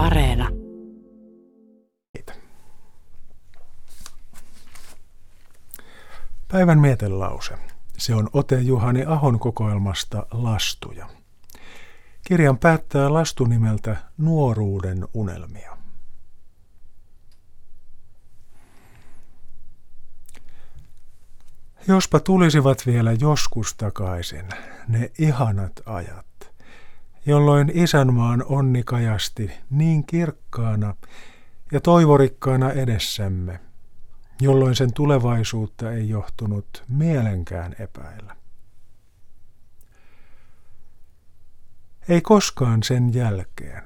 Areena. Päivän mietelause. Se on ote Juhani Ahon kokoelmasta Lastuja. Kirjan päättää lastu nimeltä Nuoruuden unelmia. Jospa tulisivat vielä joskus takaisin ne ihanat ajat, jolloin isänmaan onni kajasti niin kirkkaana ja toivorikkaana edessämme, jolloin sen tulevaisuutta ei johtunut mielenkään epäillä. Ei koskaan sen jälkeen,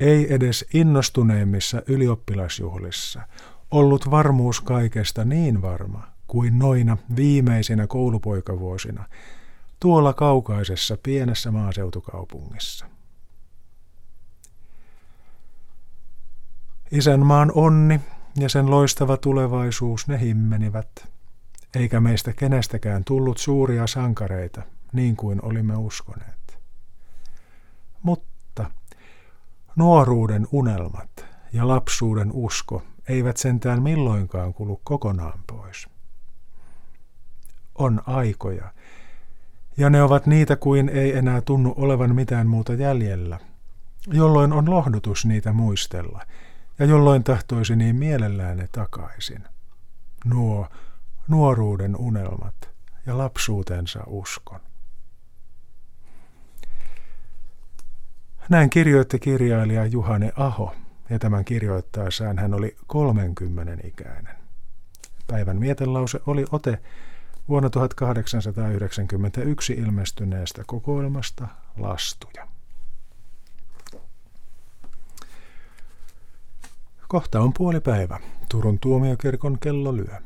ei edes innostuneimmissa ylioppilasjuhlissa, ollut varmuus kaikesta niin varma kuin noina viimeisinä koulupoikavuosina tuolla kaukaisessa pienessä maaseutukaupungissa. Isänmaan onni ja sen loistava tulevaisuus ne himmenivät, eikä meistä kenestäkään tullut suuria sankareita, niin kuin olimme uskoneet. Mutta nuoruuden unelmat ja lapsuuden usko eivät sentään milloinkaan kulu kokonaan pois. On aikoja, ja ne ovat niitä kuin ei enää tunnu olevan mitään muuta jäljellä, jolloin on lohdutus niitä muistella, ja jolloin tahtoisi niin mielellään ne takaisin. Nuo nuoruuden unelmat ja lapsuutensa uskon. Näin kirjoitti kirjailija Juhane Aho, ja tämän kirjoittaessaan hän oli 30 ikäinen. Päivän mietelause oli ote vuonna 1891 ilmestyneestä kokoelmasta Lastuja. Kohta on puoli päivä. Turun tuomiokirkon kello lyö.